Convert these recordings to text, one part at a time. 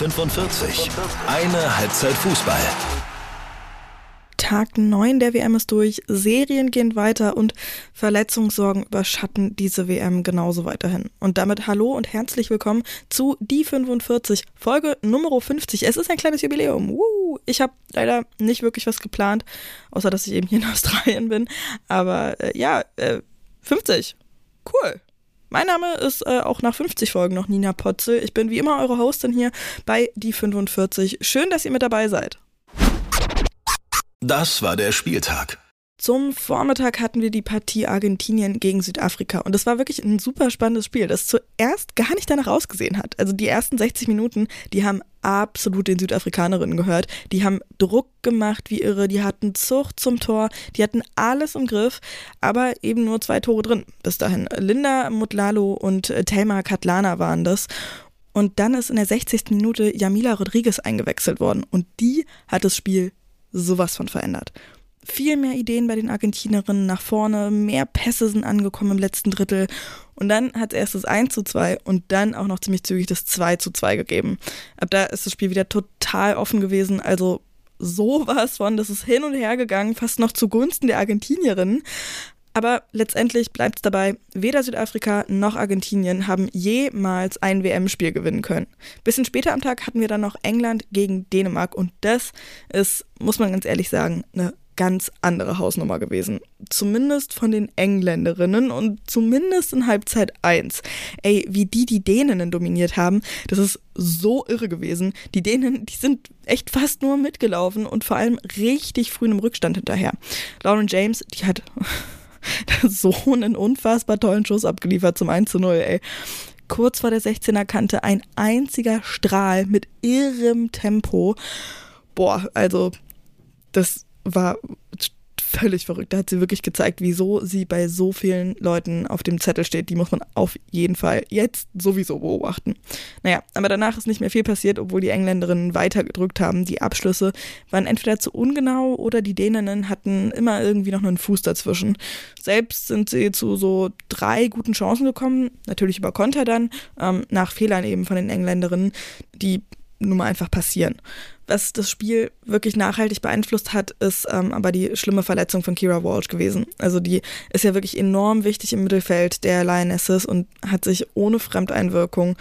45. Eine Halbzeit Fußball. Tag 9 der WM ist durch, Serien gehen weiter und Verletzungssorgen überschatten diese WM genauso weiterhin. Und damit hallo und herzlich willkommen zu Die 45, Folge Nummer 50. Es ist ein kleines Jubiläum. Woo! Ich habe leider nicht wirklich was geplant, außer dass ich eben hier in Australien bin. Aber äh, ja, äh, 50. Cool. Mein Name ist äh, auch nach 50 Folgen noch Nina Potzel. Ich bin wie immer eure Hostin hier bei Die 45. Schön, dass ihr mit dabei seid. Das war der Spieltag. Zum Vormittag hatten wir die Partie Argentinien gegen Südafrika und es war wirklich ein super spannendes Spiel, das zuerst gar nicht danach ausgesehen hat. Also die ersten 60 Minuten, die haben absolut den Südafrikanerinnen gehört. Die haben Druck gemacht wie irre, die hatten Zucht zum Tor, die hatten alles im Griff, aber eben nur zwei Tore drin bis dahin. Linda Mutlalo und Thelma Katlana waren das. Und dann ist in der 60. Minute Jamila Rodriguez eingewechselt worden und die hat das Spiel sowas von verändert. Viel mehr Ideen bei den Argentinerinnen nach vorne, mehr Pässe sind angekommen im letzten Drittel. Und dann hat es erst das 1 zu 2 und dann auch noch ziemlich zügig das 2 zu 2 gegeben. Ab da ist das Spiel wieder total offen gewesen. Also sowas von, das ist hin und her gegangen, fast noch zugunsten der Argentinierinnen. Aber letztendlich bleibt es dabei, weder Südafrika noch Argentinien haben jemals ein WM-Spiel gewinnen können. Bisschen später am Tag hatten wir dann noch England gegen Dänemark und das ist, muss man ganz ehrlich sagen, eine ganz andere Hausnummer gewesen. Zumindest von den Engländerinnen und zumindest in Halbzeit 1. Ey, wie die die Däninnen dominiert haben, das ist so irre gewesen. Die Dänen, die sind echt fast nur mitgelaufen und vor allem richtig früh im Rückstand hinterher. Lauren James, die hat so einen unfassbar tollen Schuss abgeliefert zum 1 zu 0, ey. Kurz vor der 16er Kante ein einziger Strahl mit irrem Tempo. Boah, also das war völlig verrückt. Da hat sie wirklich gezeigt, wieso sie bei so vielen Leuten auf dem Zettel steht. Die muss man auf jeden Fall jetzt sowieso beobachten. Naja, aber danach ist nicht mehr viel passiert, obwohl die Engländerinnen weiter gedrückt haben. Die Abschlüsse waren entweder zu ungenau oder die Däninnen hatten immer irgendwie noch einen Fuß dazwischen. Selbst sind sie zu so drei guten Chancen gekommen, natürlich über Konter dann, ähm, nach Fehlern eben von den Engländerinnen, die nun mal einfach passieren. Was das Spiel wirklich nachhaltig beeinflusst hat, ist ähm, aber die schlimme Verletzung von Kira Walsh gewesen. Also die ist ja wirklich enorm wichtig im Mittelfeld der Lionesses und hat sich ohne Fremdeinwirkung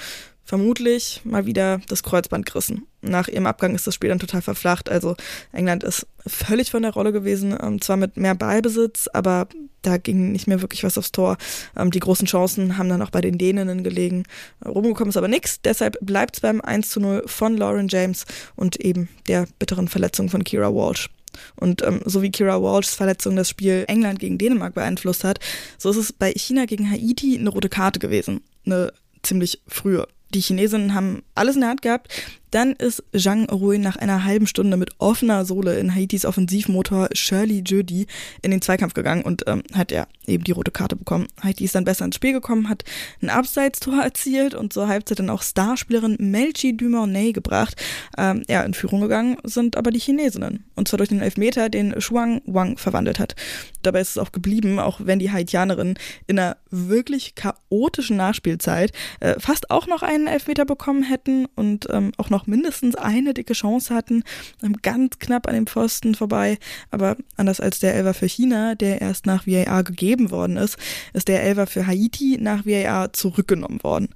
vermutlich mal wieder das Kreuzband gerissen. Nach ihrem Abgang ist das Spiel dann total verflacht. Also England ist völlig von der Rolle gewesen, ähm, zwar mit mehr Ballbesitz, aber da ging nicht mehr wirklich was aufs Tor. Ähm, die großen Chancen haben dann auch bei den Däninnen gelegen. Rumgekommen ist aber nichts, deshalb bleibt es beim 1 zu 0 von Lauren James und eben der bitteren Verletzung von Kira Walsh. Und ähm, so wie Kira Walshs Verletzung das Spiel England gegen Dänemark beeinflusst hat, so ist es bei China gegen Haiti eine rote Karte gewesen. Eine ziemlich frühe. Die Chinesinnen haben alles in der Hand gehabt. Dann ist Zhang Rui nach einer halben Stunde mit offener Sohle in Haitis Offensivmotor Shirley Judy in den Zweikampf gegangen und ähm, hat ja eben die rote Karte bekommen. Haiti ist dann besser ins Spiel gekommen, hat ein Abseitstor erzielt und zur Halbzeit dann auch Starspielerin Melchi Dumornay gebracht. Ähm, ja, in Führung gegangen sind aber die Chinesinnen. Und zwar durch den Elfmeter, den Shuang Wang verwandelt hat. Dabei ist es auch geblieben, auch wenn die Haitianerinnen in einer wirklich chaotischen Nachspielzeit äh, fast auch noch einen Elfmeter bekommen hätten und ähm, auch noch noch mindestens eine dicke Chance hatten, ähm, ganz knapp an dem Pfosten vorbei. Aber anders als der Elfer für China, der erst nach VAR gegeben worden ist, ist der Elfer für Haiti nach VAR zurückgenommen worden.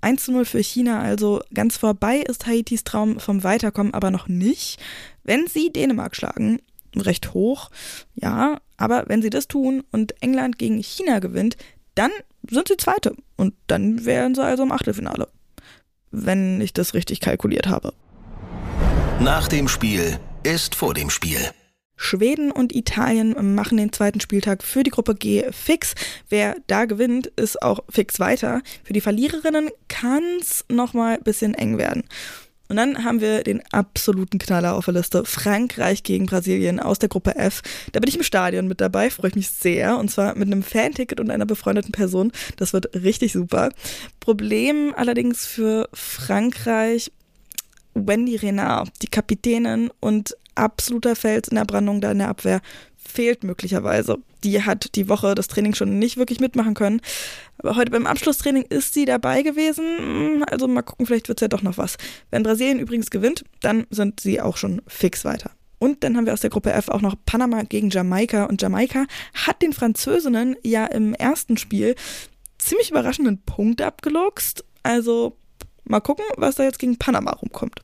1 zu 0 für China, also ganz vorbei ist Haitis Traum vom Weiterkommen aber noch nicht. Wenn sie Dänemark schlagen, recht hoch, ja, aber wenn sie das tun und England gegen China gewinnt, dann sind sie Zweite und dann wären sie also im Achtelfinale wenn ich das richtig kalkuliert habe. Nach dem Spiel ist vor dem Spiel. Schweden und Italien machen den zweiten Spieltag für die Gruppe G fix. Wer da gewinnt, ist auch fix weiter. Für die Verliererinnen kann es nochmal ein bisschen eng werden. Und dann haben wir den absoluten Knaller auf der Liste. Frankreich gegen Brasilien aus der Gruppe F. Da bin ich im Stadion mit dabei, freue ich mich sehr. Und zwar mit einem Fanticket und einer befreundeten Person. Das wird richtig super. Problem allerdings für Frankreich, Wendy Renard, die Kapitänin und absoluter Fels in der Brandung da in der Abwehr, fehlt möglicherweise. Die hat die Woche das Training schon nicht wirklich mitmachen können. Aber heute beim Abschlusstraining ist sie dabei gewesen. Also mal gucken, vielleicht wird es ja doch noch was. Wenn Brasilien übrigens gewinnt, dann sind sie auch schon fix weiter. Und dann haben wir aus der Gruppe F auch noch Panama gegen Jamaika. Und Jamaika hat den Französinnen ja im ersten Spiel ziemlich überraschenden Punkt abgeluchst. Also mal gucken, was da jetzt gegen Panama rumkommt.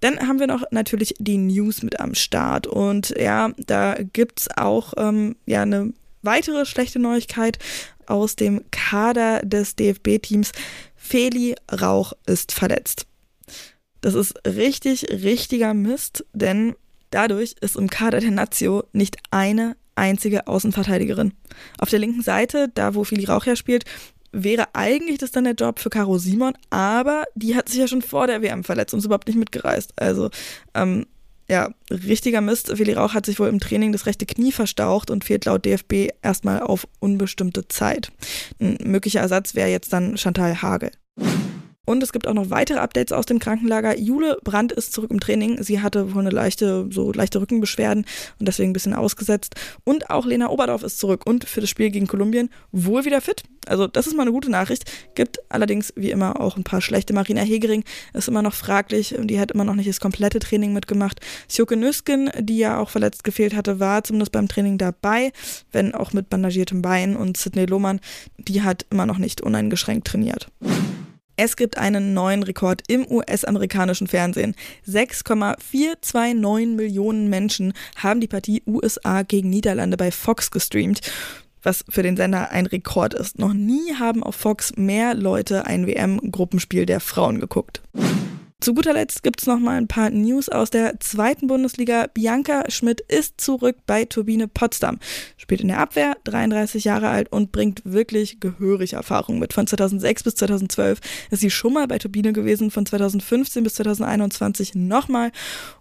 Dann haben wir noch natürlich die News mit am Start. Und ja, da gibt es auch ähm, ja, eine weitere schlechte Neuigkeit aus dem Kader des DFB-Teams. Feli Rauch ist verletzt. Das ist richtig, richtiger Mist, denn dadurch ist im Kader der Nazio nicht eine einzige Außenverteidigerin. Auf der linken Seite, da wo Feli Rauch ja spielt, wäre eigentlich das dann der Job für Caro Simon, aber die hat sich ja schon vor der WM verletzt und ist überhaupt nicht mitgereist. Also, ähm, ja, richtiger Mist. Willi Rauch hat sich wohl im Training das rechte Knie verstaucht und fehlt laut DFB erstmal auf unbestimmte Zeit. Ein möglicher Ersatz wäre jetzt dann Chantal Hagel. Und es gibt auch noch weitere Updates aus dem Krankenlager. Jule Brandt ist zurück im Training. Sie hatte wohl eine leichte, so leichte Rückenbeschwerden und deswegen ein bisschen ausgesetzt. Und auch Lena Oberdorf ist zurück und für das Spiel gegen Kolumbien wohl wieder fit. Also das ist mal eine gute Nachricht. Gibt allerdings wie immer auch ein paar schlechte. Marina Hegering ist immer noch fraglich und die hat immer noch nicht das komplette Training mitgemacht. Sjoke Nüsken, die ja auch verletzt gefehlt hatte, war zumindest beim Training dabei, wenn auch mit bandagiertem Bein. Und Sidney Lohmann, die hat immer noch nicht uneingeschränkt trainiert. Es gibt einen neuen Rekord im US-amerikanischen Fernsehen. 6,429 Millionen Menschen haben die Partie USA gegen Niederlande bei Fox gestreamt, was für den Sender ein Rekord ist. Noch nie haben auf Fox mehr Leute ein WM-Gruppenspiel der Frauen geguckt. Zu guter Letzt gibt es noch mal ein paar News aus der zweiten Bundesliga. Bianca Schmidt ist zurück bei Turbine Potsdam. Spielt in der Abwehr, 33 Jahre alt und bringt wirklich gehörig Erfahrung mit. Von 2006 bis 2012 ist sie schon mal bei Turbine gewesen, von 2015 bis 2021 nochmal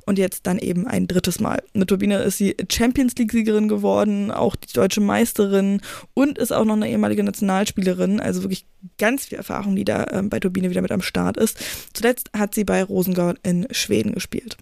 und jetzt dann eben ein drittes Mal. Mit Turbine ist sie Champions League-Siegerin geworden, auch die deutsche Meisterin und ist auch noch eine ehemalige Nationalspielerin. Also wirklich ganz viel Erfahrung, die da ähm, bei Turbine wieder mit am Start ist. Zuletzt hat sie bei Rosengard in Schweden gespielt.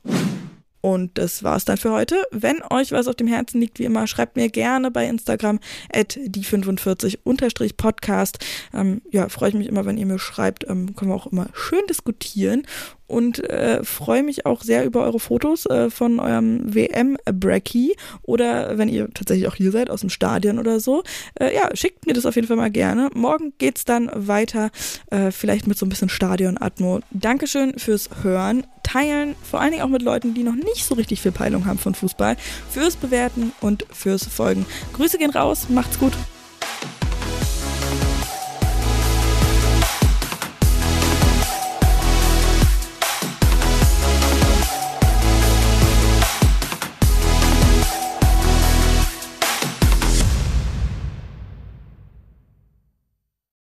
Und das war's dann für heute. Wenn euch was auf dem Herzen liegt, wie immer, schreibt mir gerne bei Instagram at die45-podcast. Ähm, ja, freue ich mich immer, wenn ihr mir schreibt. Ähm, können wir auch immer schön diskutieren und äh, freue mich auch sehr über eure Fotos äh, von eurem WM-Bracky oder wenn ihr tatsächlich auch hier seid aus dem Stadion oder so. Äh, ja, schickt mir das auf jeden Fall mal gerne. Morgen geht's dann weiter, äh, vielleicht mit so ein bisschen Stadion-Atmo. Dankeschön fürs Hören, Teilen, vor allen Dingen auch mit Leuten, die noch nicht so richtig viel Peilung haben von Fußball, fürs Bewerten und fürs Folgen. Grüße gehen raus, macht's gut.